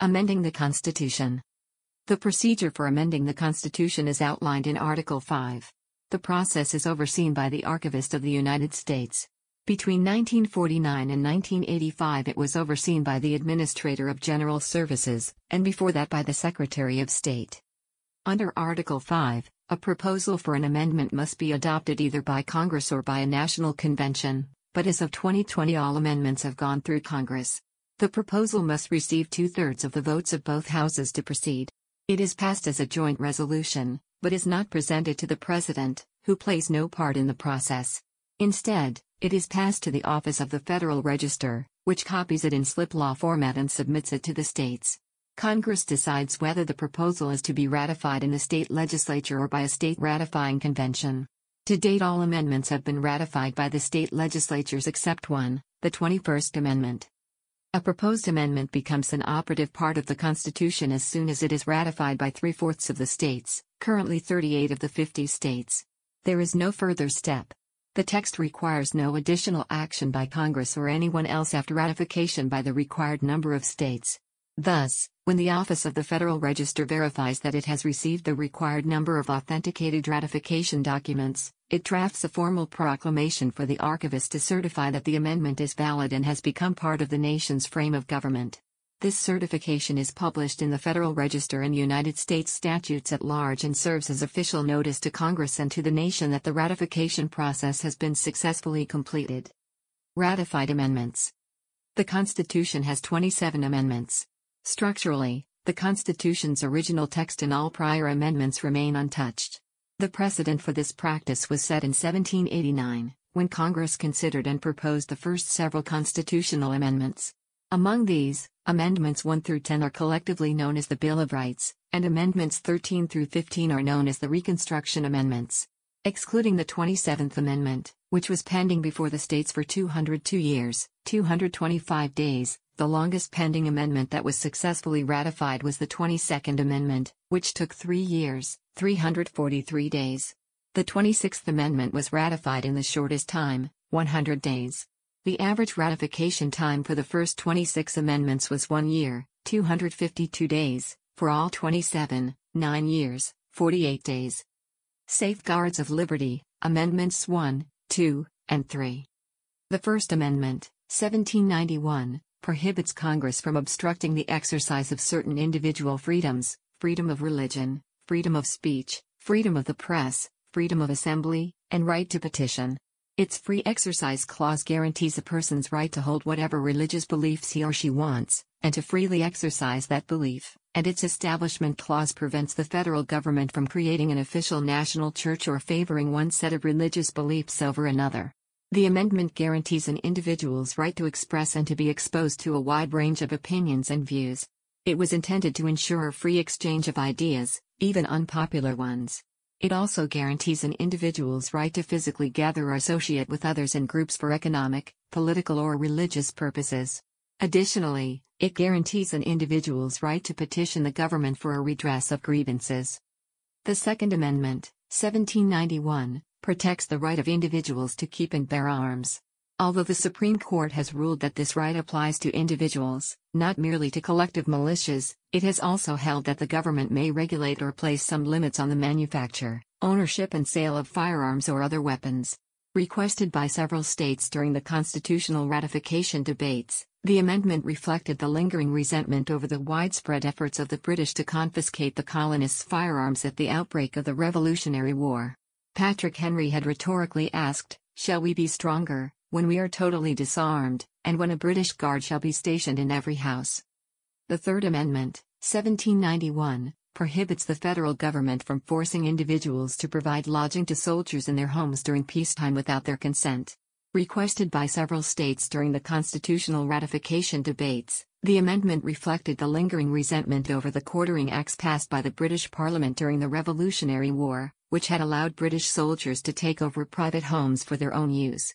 Amending the Constitution. The procedure for amending the Constitution is outlined in Article 5. The process is overseen by the Archivist of the United States. Between 1949 and 1985 it was overseen by the Administrator of General Services, and before that by the Secretary of State. Under Article 5, a proposal for an amendment must be adopted either by Congress or by a national convention, but as of 2020 all amendments have gone through Congress. The proposal must receive two thirds of the votes of both houses to proceed. It is passed as a joint resolution, but is not presented to the President, who plays no part in the process. Instead, it is passed to the Office of the Federal Register, which copies it in slip law format and submits it to the states. Congress decides whether the proposal is to be ratified in the state legislature or by a state ratifying convention. To date, all amendments have been ratified by the state legislatures except one, the 21st Amendment. A proposed amendment becomes an operative part of the Constitution as soon as it is ratified by three fourths of the states, currently 38 of the 50 states. There is no further step. The text requires no additional action by Congress or anyone else after ratification by the required number of states. Thus, when the Office of the Federal Register verifies that it has received the required number of authenticated ratification documents, it drafts a formal proclamation for the archivist to certify that the amendment is valid and has become part of the nation's frame of government. This certification is published in the Federal Register and United States statutes at large and serves as official notice to Congress and to the nation that the ratification process has been successfully completed. Ratified Amendments The Constitution has 27 amendments. Structurally, the Constitution's original text and all prior amendments remain untouched. The precedent for this practice was set in 1789, when Congress considered and proposed the first several constitutional amendments. Among these, Amendments 1 through 10 are collectively known as the Bill of Rights, and Amendments 13 through 15 are known as the Reconstruction Amendments. Excluding the 27th Amendment, which was pending before the states for 202 years, 225 days, the longest pending amendment that was successfully ratified was the 22nd Amendment, which took three years, 343 days. The 26th Amendment was ratified in the shortest time, 100 days. The average ratification time for the first 26 amendments was one year, 252 days, for all 27, 9 years, 48 days. Safeguards of Liberty, Amendments 1, 2, and 3. The First Amendment, 1791, prohibits Congress from obstructing the exercise of certain individual freedoms freedom of religion, freedom of speech, freedom of the press, freedom of assembly, and right to petition. Its free exercise clause guarantees a person's right to hold whatever religious beliefs he or she wants, and to freely exercise that belief, and its establishment clause prevents the federal government from creating an official national church or favoring one set of religious beliefs over another. The amendment guarantees an individual's right to express and to be exposed to a wide range of opinions and views. It was intended to ensure a free exchange of ideas, even unpopular ones. It also guarantees an individual's right to physically gather or associate with others in groups for economic, political, or religious purposes. Additionally, it guarantees an individual's right to petition the government for a redress of grievances. The Second Amendment, 1791, protects the right of individuals to keep and bear arms. Although the Supreme Court has ruled that this right applies to individuals, not merely to collective militias, it has also held that the government may regulate or place some limits on the manufacture, ownership, and sale of firearms or other weapons. Requested by several states during the constitutional ratification debates, the amendment reflected the lingering resentment over the widespread efforts of the British to confiscate the colonists' firearms at the outbreak of the Revolutionary War. Patrick Henry had rhetorically asked, Shall we be stronger? when we are totally disarmed, and when a British guard shall be stationed in every house. The Third Amendment, 1791, prohibits the federal government from forcing individuals to provide lodging to soldiers in their homes during peacetime without their consent. Requested by several states during the constitutional ratification debates, the amendment reflected the lingering resentment over the Quartering Acts passed by the British Parliament during the Revolutionary War, which had allowed British soldiers to take over private homes for their own use.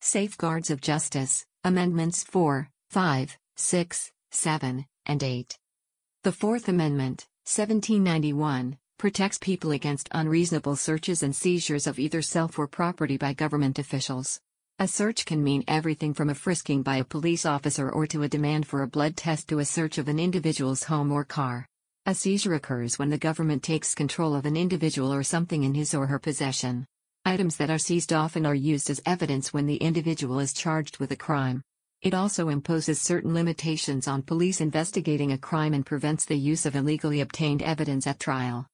Safeguards of Justice, Amendments 4, 5, 6, 7, and 8. The Fourth Amendment, 1791, protects people against unreasonable searches and seizures of either self or property by government officials. A search can mean everything from a frisking by a police officer or to a demand for a blood test to a search of an individual's home or car. A seizure occurs when the government takes control of an individual or something in his or her possession. Items that are seized often are used as evidence when the individual is charged with a crime. It also imposes certain limitations on police investigating a crime and prevents the use of illegally obtained evidence at trial.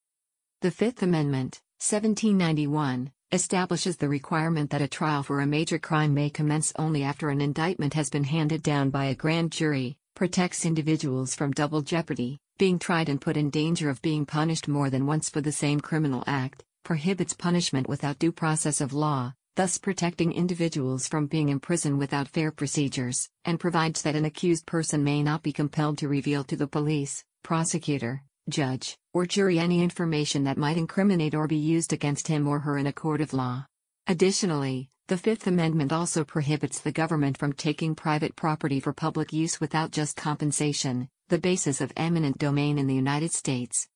The Fifth Amendment, 1791, establishes the requirement that a trial for a major crime may commence only after an indictment has been handed down by a grand jury, protects individuals from double jeopardy, being tried and put in danger of being punished more than once for the same criminal act, prohibits punishment without due process of law, thus protecting individuals from being imprisoned without fair procedures, and provides that an accused person may not be compelled to reveal to the police, prosecutor, judge, or jury any information that might incriminate or be used against him or her in a court of law. Additionally, the Fifth Amendment also prohibits the government from taking private property for public use without just compensation, the basis of eminent domain in the United States.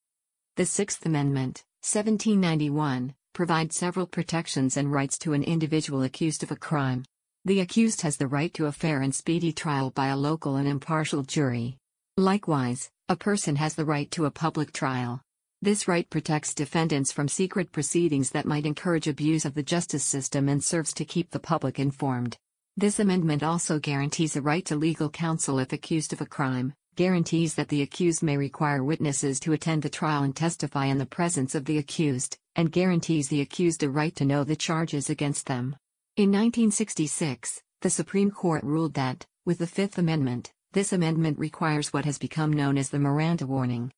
The Sixth Amendment, 1791, provides several protections and rights to an individual accused of a crime. The accused has the right to a fair and speedy trial by a local and impartial jury. Likewise, a person has the right to a public trial. This right protects defendants from secret proceedings that might encourage abuse of the justice system and serves to keep the public informed. This amendment also guarantees a right to legal counsel if accused of a crime, guarantees that the accused may require witnesses to attend the trial and testify in the presence of the accused, and guarantees the accused a right to know the charges against them. In 1966, the Supreme Court ruled that, with the Fifth Amendment, this amendment requires what has become known as the Miranda warning.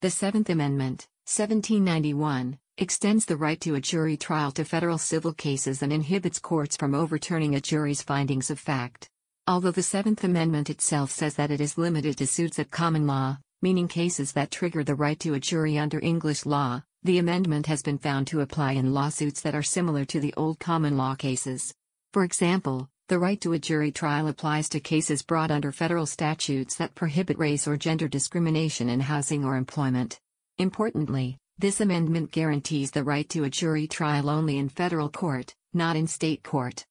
The Seventh Amendment, 1791, extends the right to a jury trial to federal civil cases and inhibits courts from overturning a jury's findings of fact. Although the Seventh Amendment itself says that it is limited to suits at common law, meaning cases that trigger the right to a jury under English law, the amendment has been found to apply in lawsuits that are similar to the old common law cases. For example, the right to a jury trial applies to cases brought under federal statutes that prohibit race or gender discrimination in housing or employment. Importantly, this amendment guarantees the right to a jury trial only in federal court, not in state court.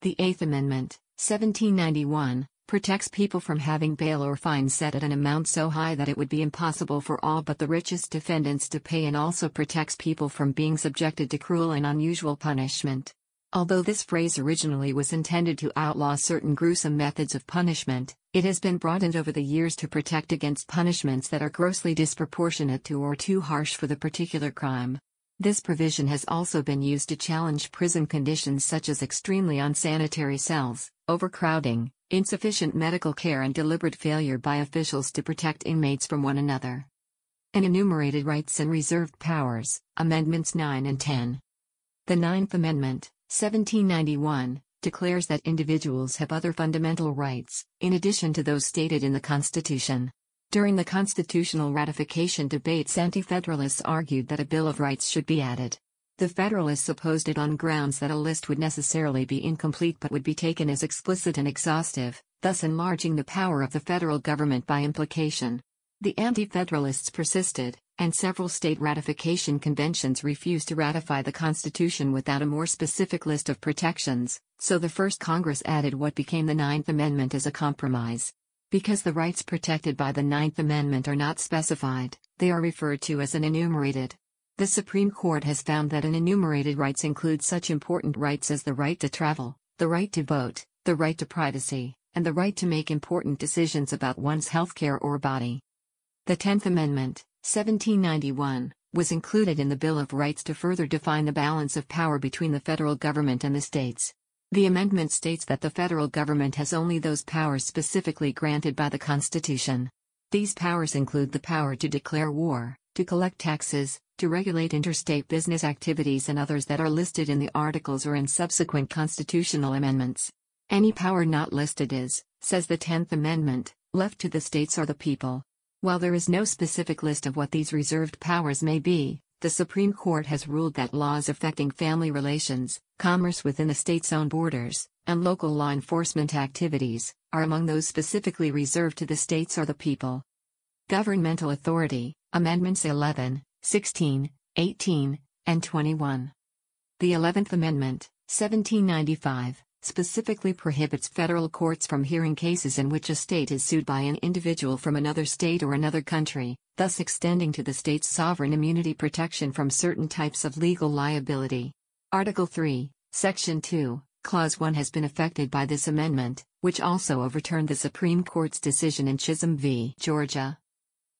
The Eighth Amendment, 1791, protects people from having bail or fines set at an amount so high that it would be impossible for all but the richest defendants to pay and also protects people from being subjected to cruel and unusual punishment. Although this phrase originally was intended to outlaw certain gruesome methods of punishment, it has been broadened over the years to protect against punishments that are grossly disproportionate to or too harsh for the particular crime. This provision has also been used to challenge prison conditions such as extremely unsanitary cells, overcrowding, insufficient medical care, and deliberate failure by officials to protect inmates from one another. Unenumerated rights and reserved powers, Amendments 9 and 10. The Ninth Amendment, 1791, declares that individuals have other fundamental rights, in addition to those stated in the Constitution. During the constitutional ratification debates, anti federalists argued that a Bill of Rights should be added. The Federalists opposed it on grounds that a list would necessarily be incomplete but would be taken as explicit and exhaustive, thus enlarging the power of the federal government by implication. The Anti Federalists persisted, and several state ratification conventions refused to ratify the Constitution without a more specific list of protections, so the first Congress added what became the Ninth Amendment as a compromise. Because the rights protected by the Ninth Amendment are not specified, they are referred to as unenumerated. The Supreme Court has found that unenumerated rights include such important rights as the right to travel, the right to vote, the right to privacy, and the right to make important decisions about one's healthcare or body. The Tenth Amendment, 1791, was included in the Bill of Rights to further define the balance of power between the federal government and the states. The amendment states that the federal government has only those powers specifically granted by the Constitution. These powers include the power to declare war, to collect taxes, to regulate interstate business activities, and others that are listed in the articles or in subsequent constitutional amendments. Any power not listed is, says the 10th Amendment, left to the states or the people. While there is no specific list of what these reserved powers may be, the Supreme Court has ruled that laws affecting family relations, commerce within the state's own borders, and local law enforcement activities are among those specifically reserved to the states or the people. Governmental Authority, Amendments 11, 16, 18, and 21. The 11th Amendment, 1795, specifically prohibits federal courts from hearing cases in which a state is sued by an individual from another state or another country, thus extending to the state's sovereign immunity protection from certain types of legal liability. Article 3, Section 2, Clause 1 has been affected by this amendment, which also overturned the Supreme Court's decision in Chisholm v. Georgia.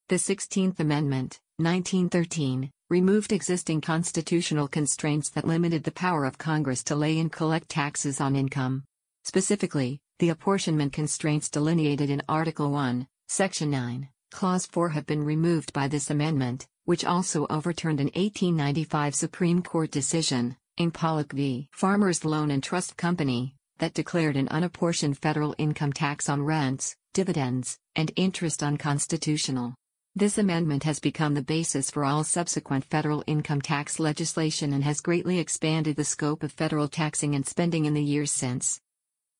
The 16th Amendment, 1913, removed existing constitutional constraints that limited the power of Congress to lay and collect taxes on income. Specifically, the apportionment constraints delineated in Article 1, Section 9, Clause 4 have been removed by this amendment, which also overturned an 1895 Supreme Court decision, in Pollock v. Farmers Loan and Trust Company, that declared an unapportioned federal income tax on rents, dividends, and interest unconstitutional. This amendment has become the basis for all subsequent federal income tax legislation and has greatly expanded the scope of federal taxing and spending in the years since.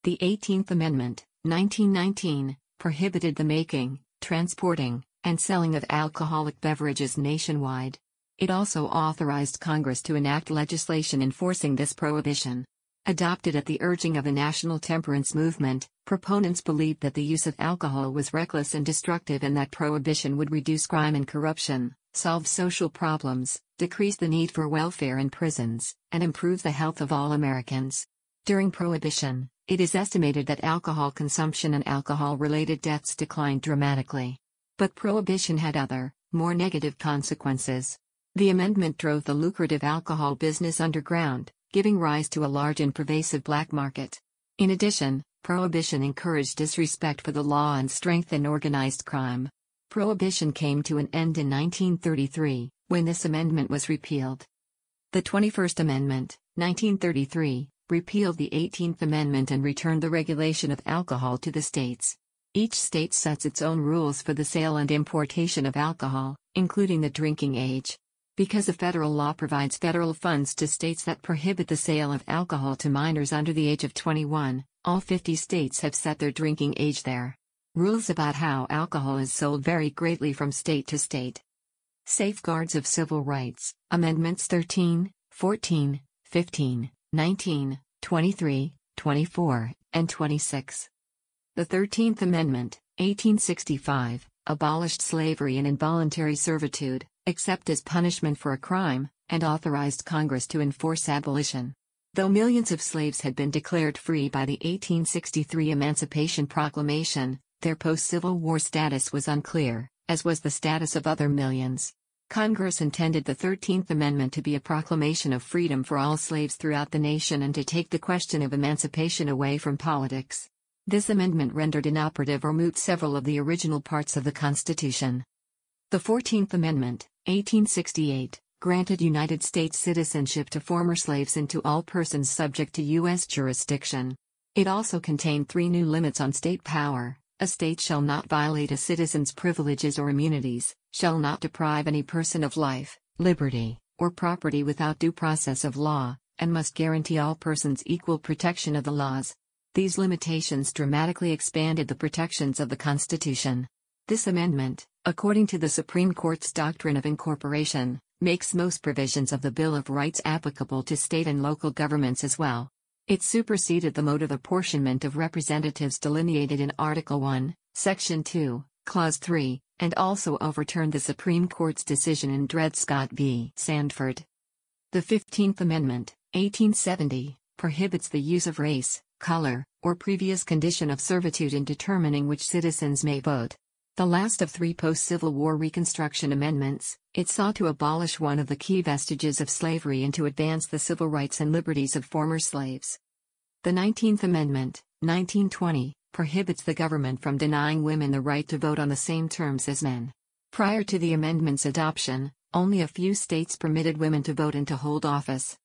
The 18th Amendment, 1919, prohibited the making, transporting, and selling of alcoholic beverages nationwide. It also authorized Congress to enact legislation enforcing this prohibition. Adopted at the urging of the national temperance movement, proponents believed that the use of alcohol was reckless and destructive and that prohibition would reduce crime and corruption, solve social problems, decrease the need for welfare in prisons, and improve the health of all Americans. During Prohibition, it is estimated that alcohol consumption and alcohol related deaths declined dramatically. But Prohibition had other, more negative consequences. The amendment drove the lucrative alcohol business underground, giving rise to a large and pervasive black market. In addition, Prohibition encouraged disrespect for the law and strengthened organized crime. Prohibition came to an end in 1933, when this amendment was repealed. The 21st Amendment, 1933, repealed the 18th Amendment and returned the regulation of alcohol to the states. Each state sets its own rules for the sale and importation of alcohol, including the drinking age. Because a federal law provides federal funds to states that prohibit the sale of alcohol to minors under the age of 21, all 50 states have set their drinking age there. Rules about how alcohol is sold vary greatly from state to state. Safeguards of Civil Rights, Amendments 13, 14, 15, 19, 23, 24, and 26. The 13th Amendment, 1865, abolished slavery and involuntary servitude, except as punishment for a crime, and authorized Congress to enforce abolition. Though millions of slaves had been declared free by the 1863 Emancipation Proclamation, their post Civil War status was unclear, as was the status of other millions. Congress intended the 13th Amendment to be a proclamation of freedom for all slaves throughout the nation and to take the question of emancipation away from politics. This amendment rendered inoperative or moot several of the original parts of the Constitution. The 14th Amendment, 1868, granted United States citizenship to former slaves and to all persons subject to U.S. jurisdiction. It also contained three new limits on state power. A state shall not violate a citizen's privileges or immunities, shall not deprive any person of life, liberty, or property without due process of law, and must guarantee all persons equal protection of the laws. These limitations dramatically expanded the protections of the Constitution. This amendment, according to the Supreme Court's doctrine of incorporation, makes most provisions of the Bill of Rights applicable to state and local governments as well. It superseded the mode of apportionment of representatives delineated in Article 1, Section 2, Clause 3, and also overturned the Supreme Court's decision in Dred Scott v. Sandford. The 15th Amendment, 1870, prohibits the use of race, color, or previous condition of servitude in determining which citizens may vote. The last of three post-Civil War Reconstruction amendments, it sought to abolish one of the key vestiges of slavery and to advance the civil rights and liberties of former slaves. The 19th Amendment, 1920, prohibits the government from denying women the right to vote on the same terms as men. Prior to the amendment's adoption, only a few states permitted women to vote and to hold office.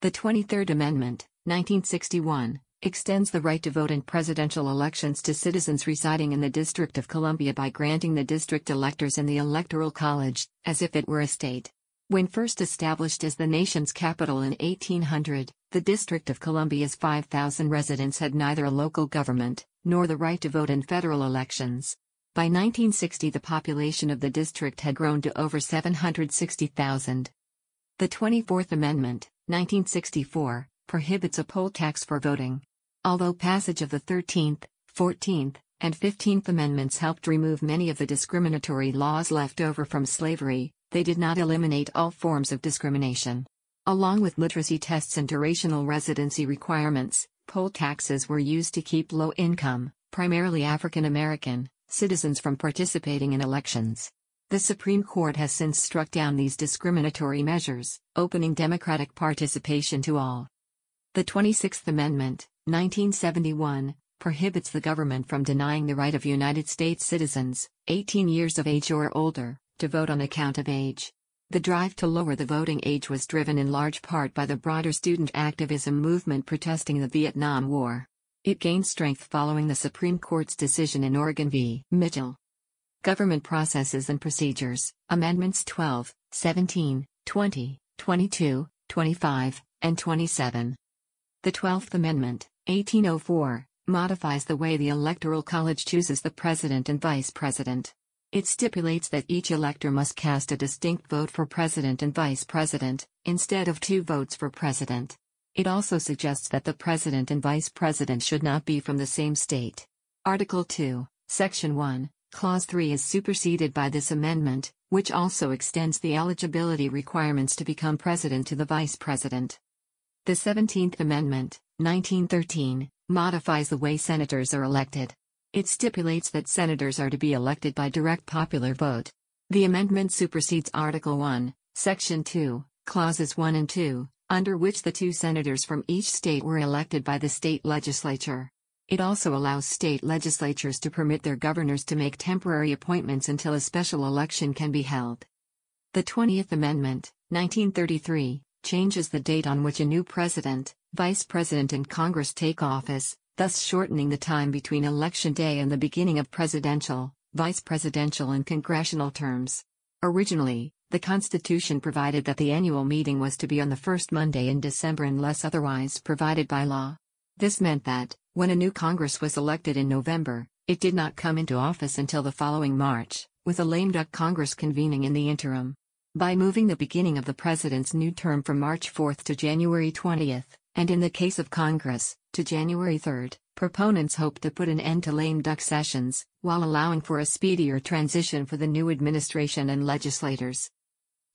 The 23rd Amendment, 1961, extends the right to vote in presidential elections to citizens residing in the District of Columbia by granting the district electors in the Electoral College, as if it were a state. When first established as the nation's capital in 1800, the District of Columbia's 5,000 residents had neither a local government, nor the right to vote in federal elections. By 1960 the population of the district had grown to over 760,000. The 24th Amendment, 1964, prohibits a poll tax for voting. Although passage of the 13th, 14th, and 15th Amendments helped remove many of the discriminatory laws left over from slavery, they did not eliminate all forms of discrimination. Along with literacy tests and durational residency requirements, poll taxes were used to keep low income, primarily African American, citizens from participating in elections. The Supreme Court has since struck down these discriminatory measures, opening democratic participation to all. The 26th Amendment, 1971, prohibits the government from denying the right of United States citizens, 18 years of age or older, to vote on account of age. The drive to lower the voting age was driven in large part by the broader student activism movement protesting the Vietnam War. It gained strength following the Supreme Court's decision in Oregon v. Mitchell. Government Processes and Procedures, Amendments 12, 17, 20, 22, 25, and 27. The Twelfth Amendment, 1804, modifies the way the Electoral College chooses the President and Vice President. It stipulates that each elector must cast a distinct vote for President and Vice President, instead of two votes for President. It also suggests that the President and Vice President should not be from the same state. Article 2, Section 1, Clause 3 is superseded by this amendment, which also extends the eligibility requirements to become President to the Vice President. The 17th Amendment, 1913, modifies the way senators are elected. It stipulates that senators are to be elected by direct popular vote. The amendment supersedes Article 1, Section 2, Clauses 1 and 2, under which the two senators from each state were elected by the state legislature. It also allows state legislatures to permit their governors to make temporary appointments until a special election can be held. The 20th Amendment, 1933, changes the date on which a new president, vice president, and Congress take office, thus shortening the time between election day and the beginning of presidential, vice presidential, and congressional terms. Originally, the Constitution provided that the annual meeting was to be on the first Monday in December unless otherwise provided by law. This meant that, when a new Congress was elected in November, it did not come into office until the following March, with a lame duck Congress convening in the interim. By moving the beginning of the president's new term from March 4 to January 20, and in the case of Congress, to January 3, proponents hope to put an end to lame duck sessions, while allowing for a speedier transition for the new administration and legislators.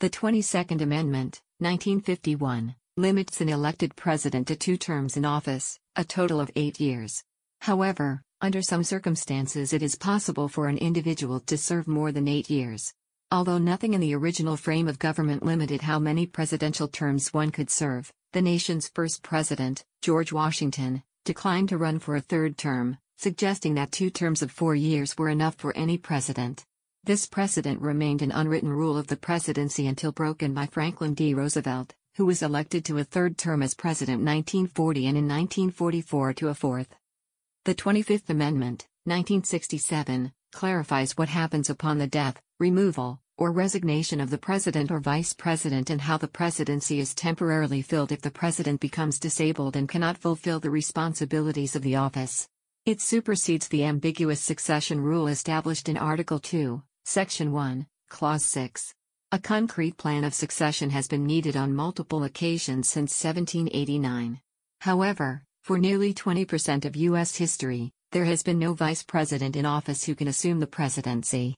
The 22nd Amendment, 1951, limits an elected president to two terms in office, a total of eight years. However, under some circumstances it is possible for an individual to serve more than eight years. Although nothing in the original frame of government limited how many presidential terms one could serve, the nation's first president, George Washington, declined to run for a third term, suggesting that two terms of four years were enough for any president. This precedent remained an unwritten rule of the presidency until broken by Franklin D. Roosevelt, who was elected to a third term as president 1940 and in 1944 to a fourth. The 25th Amendment, 1967, clarifies what happens upon the death, removal, or resignation of the president or vice president and how the presidency is temporarily filled if the president becomes disabled and cannot fulfill the responsibilities of the office. It supersedes the ambiguous succession rule established in Article 2, Section 1, Clause 6. A concrete plan of succession has been needed on multiple occasions since 1789. However, for nearly 20% of U.S. history, there has been no vice president in office who can assume the presidency.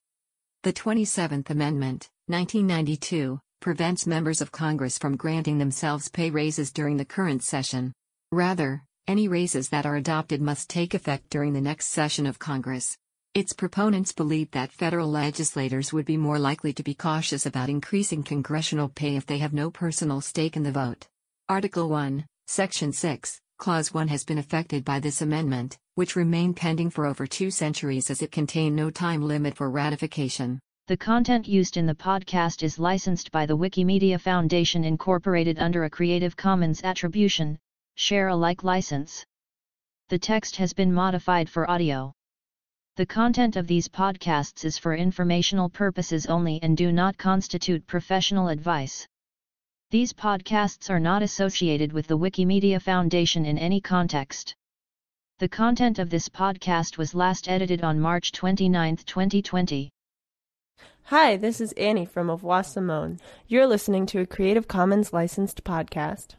The 27th Amendment, 1992, prevents members of Congress from granting themselves pay raises during the current session. Rather, any raises that are adopted must take effect during the next session of Congress. Its proponents believe that federal legislators would be more likely to be cautious about increasing congressional pay if they have no personal stake in the vote. Article 1, Section 6, Clause 1 has been affected by this amendment, which remained pending for over two centuries as it contained no time limit for ratification. The content used in the podcast is licensed by the Wikimedia Foundation Incorporated under a Creative Commons Attribution, Share Alike license. The text has been modified for audio. The content of these podcasts is for informational purposes only and do not constitute professional advice. These podcasts are not associated with the Wikimedia Foundation in any context. The content of this podcast was last edited on March 29, 2020. Hi, this is Annie from Avois Simone. You're listening to a Creative Commons licensed podcast.